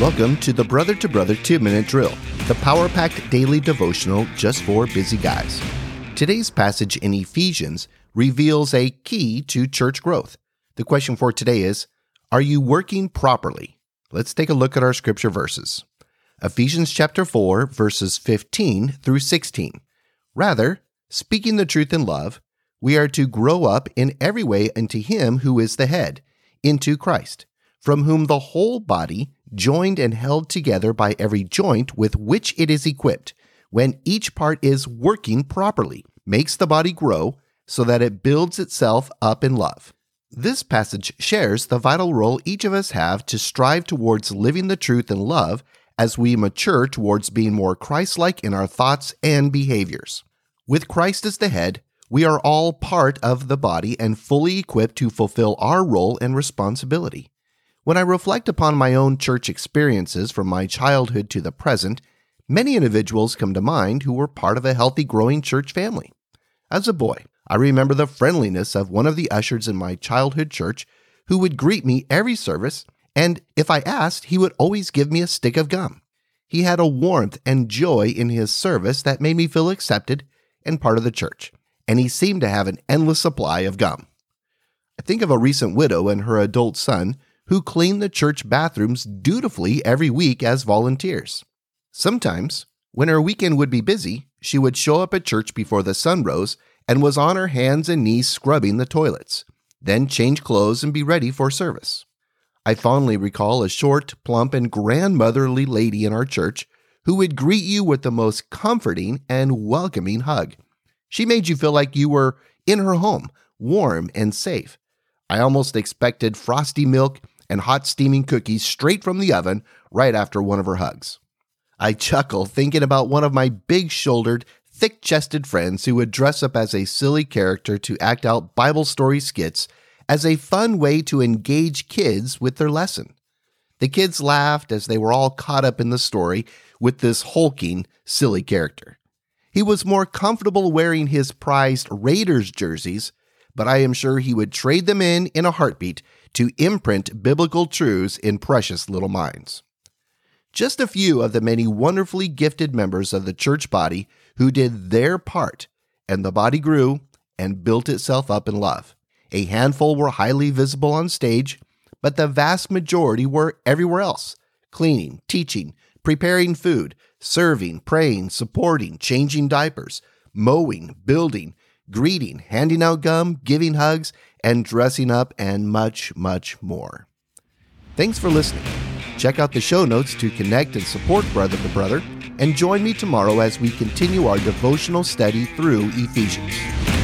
Welcome to the Brother to Brother 2 Minute Drill, the power packed daily devotional just for busy guys. Today's passage in Ephesians reveals a key to church growth. The question for today is Are you working properly? Let's take a look at our scripture verses. Ephesians chapter 4, verses 15 through 16. Rather, speaking the truth in love, we are to grow up in every way into Him who is the head, into Christ, from whom the whole body, joined and held together by every joint with which it is equipped, when each part is working properly, makes the body grow so that it builds itself up in love. This passage shares the vital role each of us have to strive towards living the truth in love as we mature towards being more Christ like in our thoughts and behaviors. With Christ as the head, we are all part of the body and fully equipped to fulfill our role and responsibility. When I reflect upon my own church experiences from my childhood to the present, many individuals come to mind who were part of a healthy, growing church family. As a boy, I remember the friendliness of one of the ushers in my childhood church who would greet me every service, and if I asked, he would always give me a stick of gum. He had a warmth and joy in his service that made me feel accepted and part of the church, and he seemed to have an endless supply of gum. I think of a recent widow and her adult son who cleaned the church bathrooms dutifully every week as volunteers. Sometimes, when her weekend would be busy, she would show up at church before the sun rose and was on her hands and knees scrubbing the toilets, then change clothes and be ready for service. I fondly recall a short, plump, and grandmotherly lady in our church who would greet you with the most comforting and welcoming hug. She made you feel like you were in her home, warm and safe. I almost expected frosty milk and hot steaming cookies straight from the oven right after one of her hugs. I chuckle thinking about one of my big shouldered, thick chested friends who would dress up as a silly character to act out Bible story skits as a fun way to engage kids with their lesson. The kids laughed as they were all caught up in the story with this hulking, silly character. He was more comfortable wearing his prized Raiders jerseys, but I am sure he would trade them in in a heartbeat to imprint biblical truths in precious little minds. Just a few of the many wonderfully gifted members of the church body who did their part, and the body grew and built itself up in love. A handful were highly visible on stage, but the vast majority were everywhere else cleaning, teaching, preparing food, serving, praying, supporting, changing diapers, mowing, building, greeting, handing out gum, giving hugs, and dressing up, and much, much more. Thanks for listening. Check out the show notes to connect and support Brother to Brother, and join me tomorrow as we continue our devotional study through Ephesians.